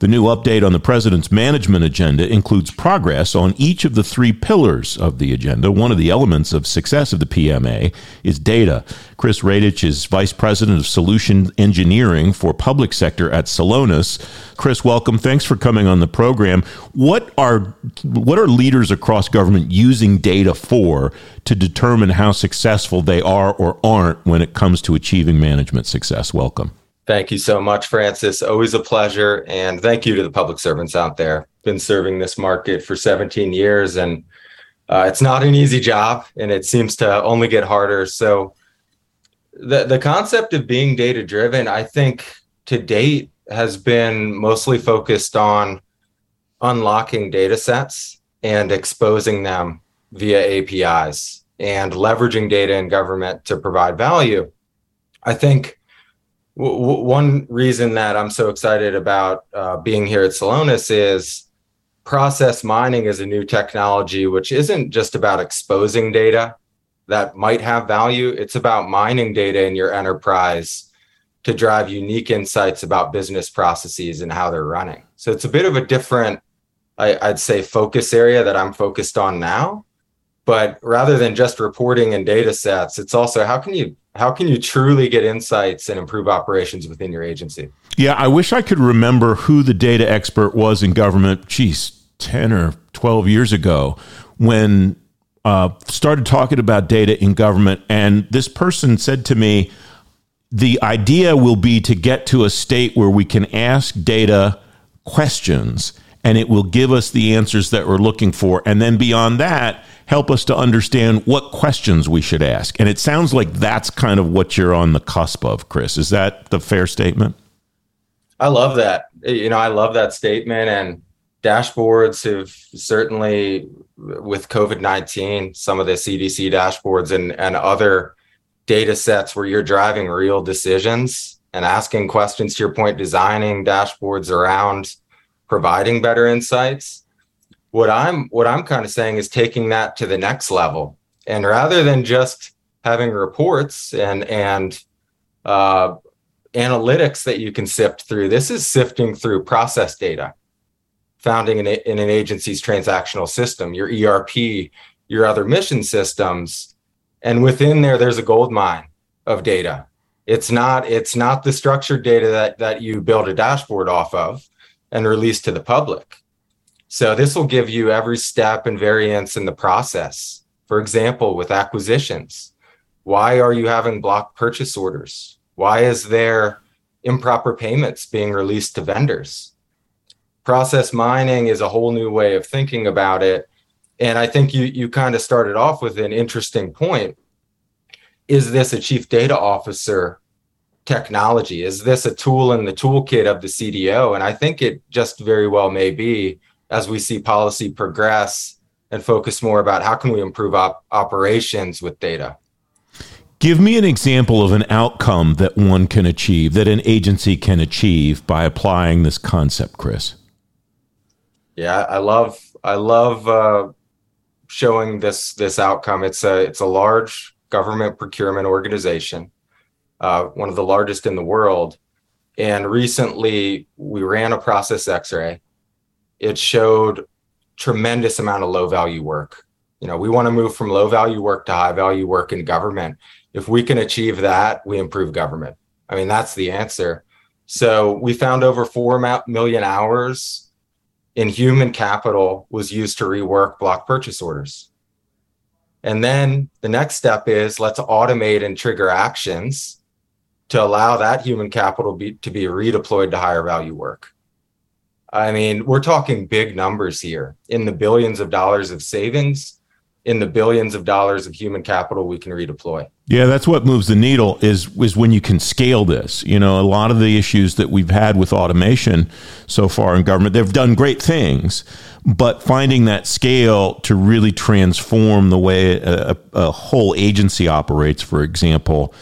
The new update on the president's management agenda includes progress on each of the three pillars of the agenda. One of the elements of success of the PMA is data. Chris Radich is vice president of solution engineering for public sector at Celonis. Chris, welcome. Thanks for coming on the program. What are what are leaders across government using data for to determine how successful they are or aren't when it comes to achieving management success? Welcome. Thank you so much, Francis. Always a pleasure. And thank you to the public servants out there. Been serving this market for 17 years, and uh, it's not an easy job, and it seems to only get harder. So, the, the concept of being data driven, I think to date, has been mostly focused on unlocking data sets and exposing them via APIs and leveraging data in government to provide value. I think w- one reason that I'm so excited about uh, being here at Celonis is process mining is a new technology which isn't just about exposing data that might have value. It's about mining data in your enterprise to drive unique insights about business processes and how they're running. So it's a bit of a different, I, I'd say, focus area that I'm focused on now. But rather than just reporting and data sets, it's also how can you how can you truly get insights and improve operations within your agency? Yeah, I wish I could remember who the data expert was in government, geez, 10 or 12 years ago when uh, started talking about data in government. And this person said to me, the idea will be to get to a state where we can ask data questions and it will give us the answers that we're looking for. And then beyond that, help us to understand what questions we should ask. And it sounds like that's kind of what you're on the cusp of, Chris. Is that the fair statement? I love that. Eh, you know, I love that statement. And dashboards have certainly, with COVID 19, some of the CDC dashboards and, and other data sets where you're driving real decisions and asking questions to your point, designing dashboards around providing better insights what i'm what i'm kind of saying is taking that to the next level. And rather than just having reports and and uh, analytics that you can sift through this is sifting through process data found in, a, in an agency's transactional system your erp your other mission systems and within there there's a gold mine of data. It's not it's not the structured data that that you build a dashboard off of and release to the public so this will give you every step and variance in the process. For example, with acquisitions, why are you having block purchase orders? Why is there improper payments being released to vendors? Process mining is a whole new way of thinking about it. And I think you you kind of started off with an interesting point. Is this a chief data officer technology? Is this a tool in the toolkit of the CDO? And I think it just very well may be as we see policy progress and focus more about how can we improve op- operations with data. Give me an example of an outcome that one can achieve, that an agency can achieve by applying this concept, Chris. Yeah, I love I love uh, showing this this outcome. It's a it's a large government procurement organization, uh, one of the largest in the world. And recently, we ran a process X-ray it showed tremendous amount of low value work. You know, we want to move from low value work to high value work in government. If we can achieve that, we improve government. I mean, that's the answer. So we found over 4 million hours in human capital was used to rework block purchase orders. And then the next step is let's automate and trigger actions to allow that human capital be, to be redeployed to higher value work. I mean, we're talking big numbers here in the billions of dollars of savings, in the billions of dollars of human capital we can redeploy. Yeah, that's what moves the needle is is when you can scale this. You know, a lot of the issues that we've had with automation so far in government, they've done great things, but finding that scale to really transform the way a, a whole agency operates, for example,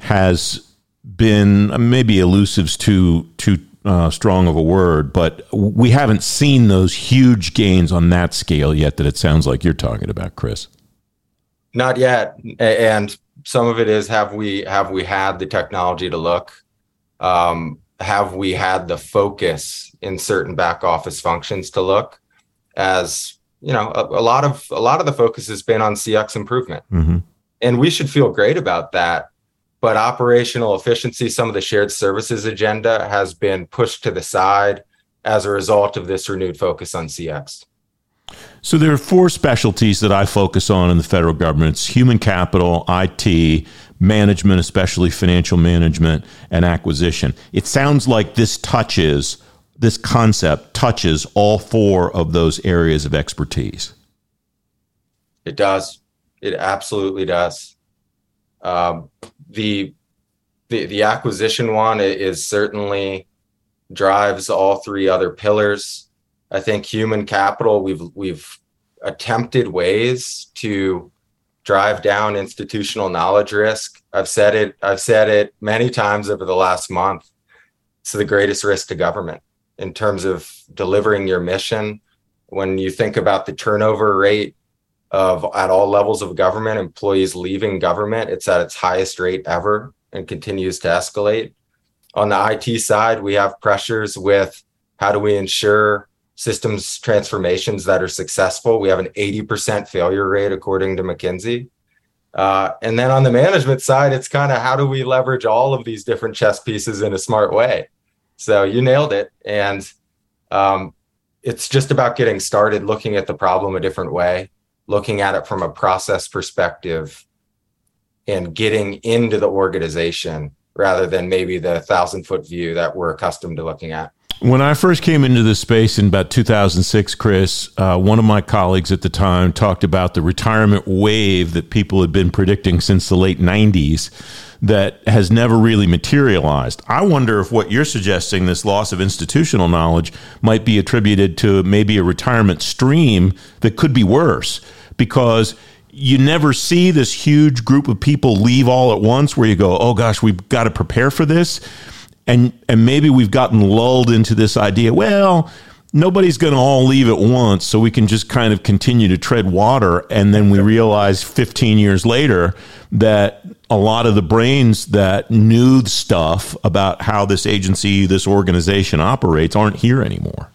has been uh, maybe elusive to to uh, strong of a word, but we haven't seen those huge gains on that scale yet that it sounds like you're talking about, Chris. Not yet, and some of it is have we have we had the technology to look. Um, have we had the focus in certain back office functions to look as you know a, a lot of a lot of the focus has been on cx improvement mm-hmm. and we should feel great about that but operational efficiency some of the shared services agenda has been pushed to the side as a result of this renewed focus on cx so there are four specialties that I focus on in the federal government. It's human capital, IT, management, especially financial management, and acquisition. It sounds like this touches, this concept touches all four of those areas of expertise. It does. It absolutely does. Um, the, the the acquisition one is certainly drives all three other pillars. I think human capital, we've we've attempted ways to drive down institutional knowledge risk. I've said it, I've said it many times over the last month. It's the greatest risk to government in terms of delivering your mission. When you think about the turnover rate of at all levels of government, employees leaving government, it's at its highest rate ever and continues to escalate. On the IT side, we have pressures with how do we ensure systems transformations that are successful. We have an 80% failure rate, according to McKinsey. Uh, and then on the management side, it's kind of how do we leverage all of these different chess pieces in a smart way? So you nailed it. And um, it's just about getting started, looking at the problem a different way, looking at it from a process perspective, and getting into the organization rather than maybe the thousand foot view that we're accustomed to looking at. When I first came into this space in about 2006, Chris, uh, one of my colleagues at the time talked about the retirement wave that people had been predicting since the late 90s that has never really materialized. I wonder if what you're suggesting, this loss of institutional knowledge, might be attributed to maybe a retirement stream that could be worse because you never see this huge group of people leave all at once where you go, oh gosh, we've got to prepare for this. And and maybe we've gotten lulled into this idea well nobody's going to all leave at once so we can just kind of continue to tread water. And then we realize 15 years later that a lot of the brains that knew stuff about how this agency this organization operates aren't here anymore.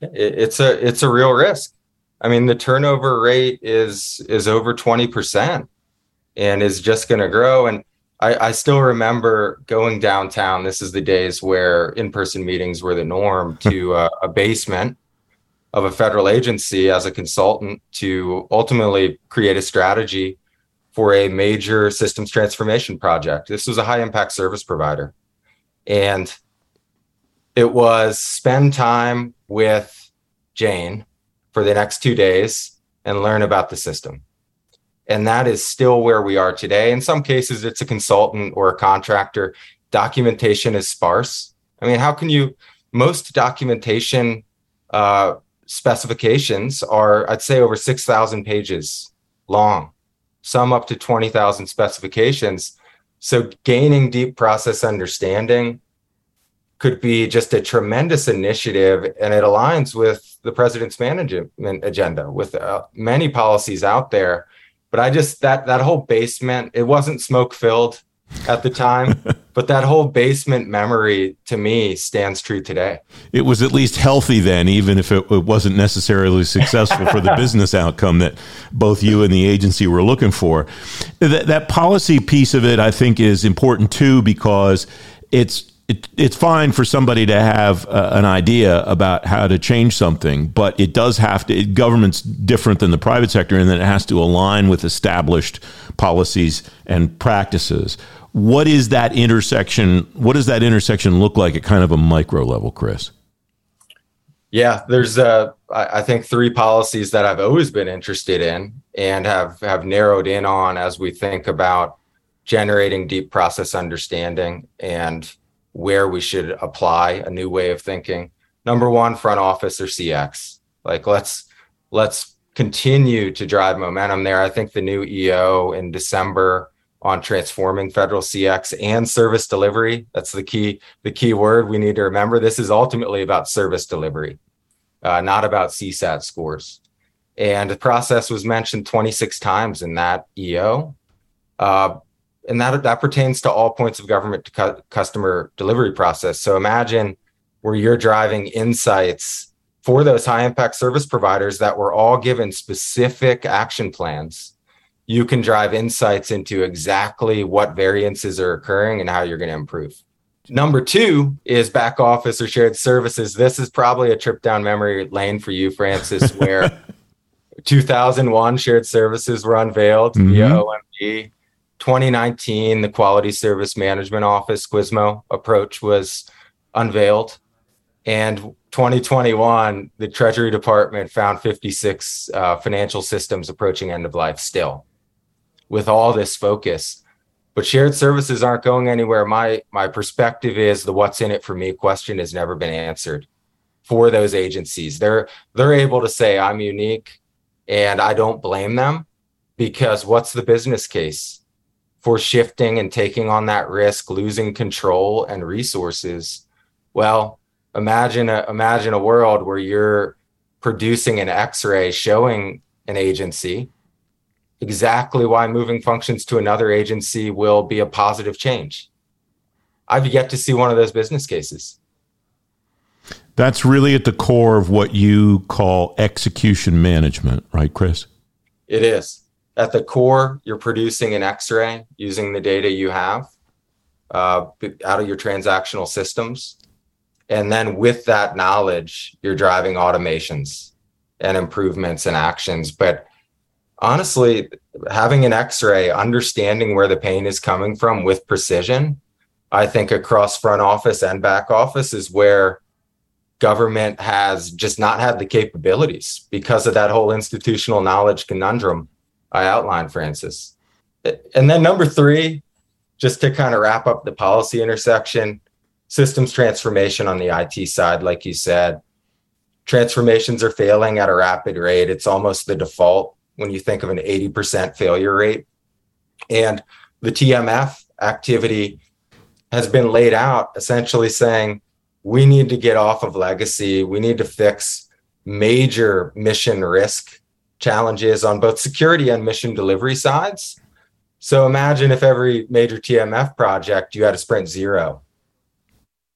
It's a it's a real risk i mean the turnover rate is is over 20% and is just going to grow and I, I still remember going downtown. This is the days where in-person meetings were the norm to uh, a basement of a federal agency as a consultant to ultimately create a strategy for a major systems transformation project. This was a high impact service provider. And it was spend time with Jane for the next two days and learn about the system. And that is still where we are today. In some cases, it's a consultant or a contractor. Documentation is sparse. I mean, how can you, most documentation uh, specifications are, I'd say, over 6,000 pages long, some up to 20,000 specifications. So gaining deep process understanding could be just a tremendous initiative and it aligns with the president's management agenda with uh, many policies out there but I just that that whole basement, it wasn't smoke filled at the time, but that whole basement memory to me stands true today. It was at least healthy then, even if it, it wasn't necessarily successful for the business outcome that both you and the agency were looking for. That, that policy piece of it, I think, is important too because it's it, it's fine for somebody to have uh, an idea about how to change something, but it does have to. It, government's different than the private sector in that it has to align with established policies and practices. What is that intersection? What does that intersection look like at kind of a micro level, Chris? Yeah, there's uh, I think three policies that I've always been interested in and have have narrowed in on as we think about generating deep process understanding and where we should apply a new way of thinking. Number one, front office or CX. Like let's let's continue to drive momentum there. I think the new EO in December on transforming federal CX and service delivery. That's the key, the key word we need to remember. This is ultimately about service delivery, uh, not about CSAT scores. And the process was mentioned 26 times in that EO. Uh, and that that pertains to all points of government to cu- customer delivery process. So imagine where you're driving insights for those high impact service providers that were all given specific action plans. You can drive insights into exactly what variances are occurring and how you're going to improve. Number two is back office or shared services. This is probably a trip down memory lane for you, Francis, where 2001 shared services were unveiled mm-hmm. via OMB. 2019, the Quality Service Management Office QSMO approach was unveiled. And 2021, the Treasury Department found 56 uh, financial systems approaching end of life still with all this focus. But shared services aren't going anywhere. My my perspective is the what's in it for me question has never been answered for those agencies. They're they're able to say I'm unique and I don't blame them because what's the business case for shifting and taking on that risk, losing control and resources? Well, imagine a, imagine a world where you're producing an x-ray showing an agency exactly why moving functions to another agency will be a positive change. I've yet to see one of those business cases. That's really at the core of what you call execution management, right, Chris? It is. At the core, you're producing an x ray using the data you have uh, out of your transactional systems. And then with that knowledge, you're driving automations and improvements and actions. But honestly, having an x ray, understanding where the pain is coming from with precision, I think across front office and back office is where government has just not had the capabilities because of that whole institutional knowledge conundrum I outlined, Francis. And then number three, just to kind of wrap up the policy intersection, systems transformation on the IT side, like you said. Transformations are failing at a rapid rate. It's almost the default when you think of an 80% failure rate. And the TMF activity has been laid out essentially saying we need to get off of legacy. We need to fix major mission risk challenges on both security and mission delivery sides. So imagine if every major TMF project you had a sprint zero,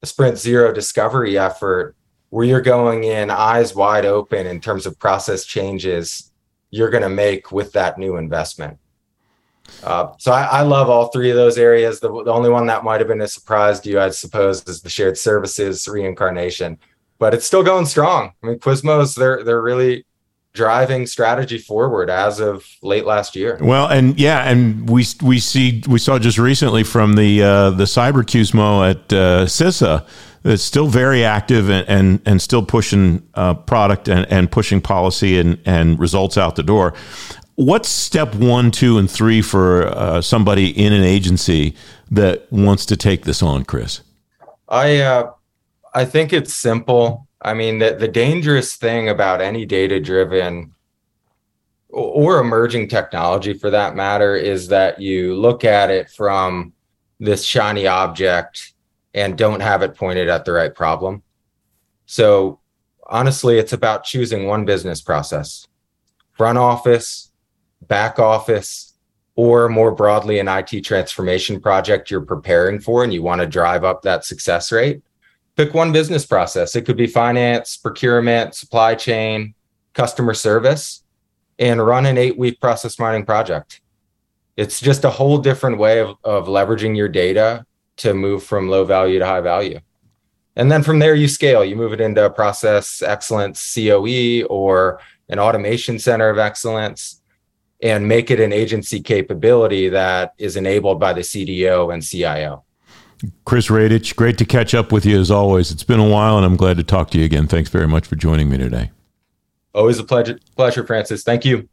a sprint zero discovery effort where you're going in eyes wide open in terms of process changes you're going to make with that new investment. Uh, so I, I, love all three of those areas. The, the only one that might have been a surprise to you, I suppose, is the shared services reincarnation, but it's still going strong. I mean, QSMOs they're they're really driving strategy forward as of late last year. Well, and yeah, and we we see we saw just recently from the uh, the Cyber QSMO at uh, CISA that's still very active and and, and still pushing uh, product and, and pushing policy and, and results out the door. What's step one, two, and three for uh, somebody in an agency that wants to take this on, Chris? I uh, I think it's simple. I mean, the, the dangerous thing about any data driven or emerging technology for that matter is that you look at it from this shiny object and don't have it pointed at the right problem. So, honestly, it's about choosing one business process front office, back office, or more broadly, an IT transformation project you're preparing for and you want to drive up that success rate, pick one business process. It could be finance, procurement, supply chain, customer service, and run an eight week process mining project. It's just a whole different way of, of leveraging your data to move from low value to high value. And then from there, you scale, you move it into a process excellence COE or an automation center of excellence and make it an agency capability that is enabled by the CDO and CIO. Chris Radich, great to catch up with you as always. It's been a while and I'm glad to talk to you again. Thanks very much for joining me today. Always a pleasure, pleasure Francis. Thank you.